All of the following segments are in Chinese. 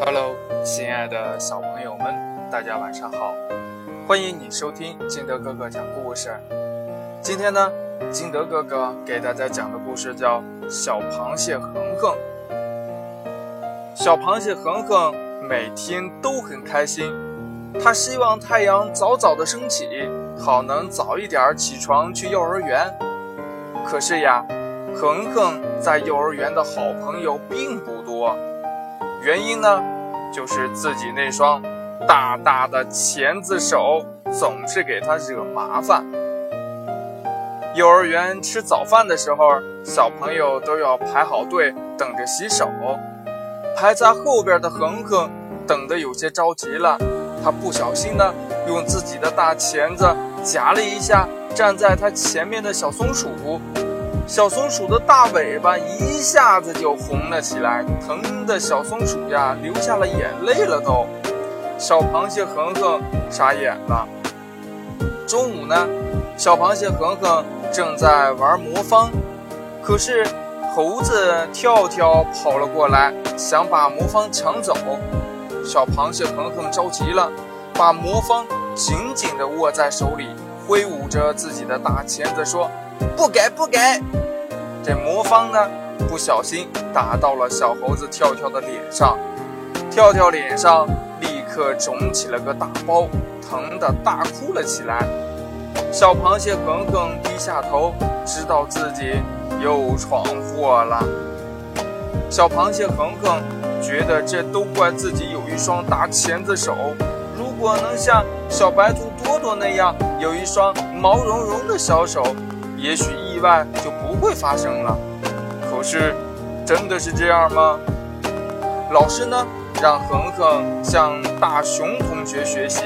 Hello，亲爱的小朋友们，大家晚上好！欢迎你收听金德哥哥讲故事。今天呢，金德哥哥给大家讲的故事叫《小螃蟹恒恒》。小螃蟹恒恒每天都很开心，他希望太阳早早的升起，好能早一点起床去幼儿园。可是呀，恒恒在幼儿园的好朋友并不多。原因呢，就是自己那双大大的钳子手总是给他惹麻烦。幼儿园吃早饭的时候，小朋友都要排好队等着洗手。排在后边的恒恒等得有些着急了，他不小心呢，用自己的大钳子夹了一下站在他前面的小松鼠。小松鼠的大尾巴一下子就红了起来，疼的小松鼠呀流下了眼泪了都。小螃蟹恒恒傻眼了。中午呢，小螃蟹恒恒正在玩魔方，可是猴子跳跳跑了过来，想把魔方抢走。小螃蟹恒恒着急了，把魔方紧紧地握在手里，挥舞着自己的大钳子说。不给不给！这魔方呢，不小心打到了小猴子跳跳的脸上，跳跳脸上立刻肿起了个大包，疼得大哭了起来。小螃蟹耿耿低下头，知道自己又闯祸了。小螃蟹耿耿觉得这都怪自己有一双大钳子手，如果能像小白兔多多那样有一双毛茸茸的小手。也许意外就不会发生了，可是，真的是这样吗？老师呢，让恒恒向大熊同学学习，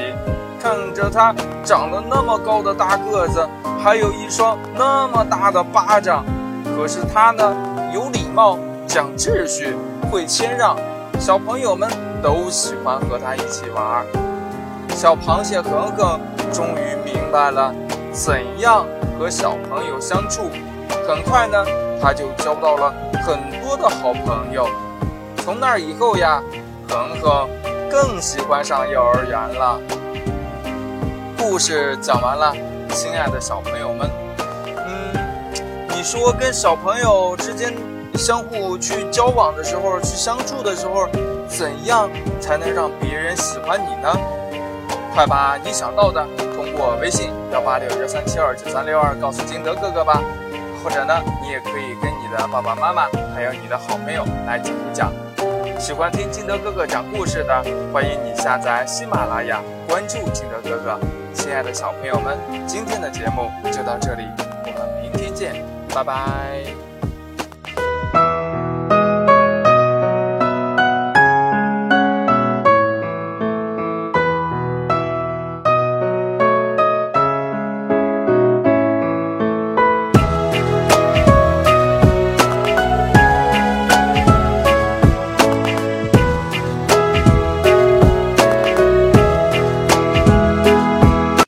看着他长得那么高的大个子，还有一双那么大的巴掌，可是他呢，有礼貌、讲秩序、会谦让，小朋友们都喜欢和他一起玩。小螃蟹恒恒终于明白了怎样。和小朋友相处，很快呢，他就交到了很多的好朋友。从那以后呀，恒恒更喜欢上幼儿园了。故事讲完了，亲爱的小朋友们，嗯，你说跟小朋友之间相互去交往的时候，去相处的时候，怎样才能让别人喜欢你呢？快把你想到的。通过微信幺八六幺三七二九三六二告诉金德哥哥吧，或者呢，你也可以跟你的爸爸妈妈还有你的好朋友来讲一讲。喜欢听金德哥哥讲故事的，欢迎你下载喜马拉雅，关注金德哥哥。亲爱的小朋友们，今天的节目就到这里，我们明天见，拜拜。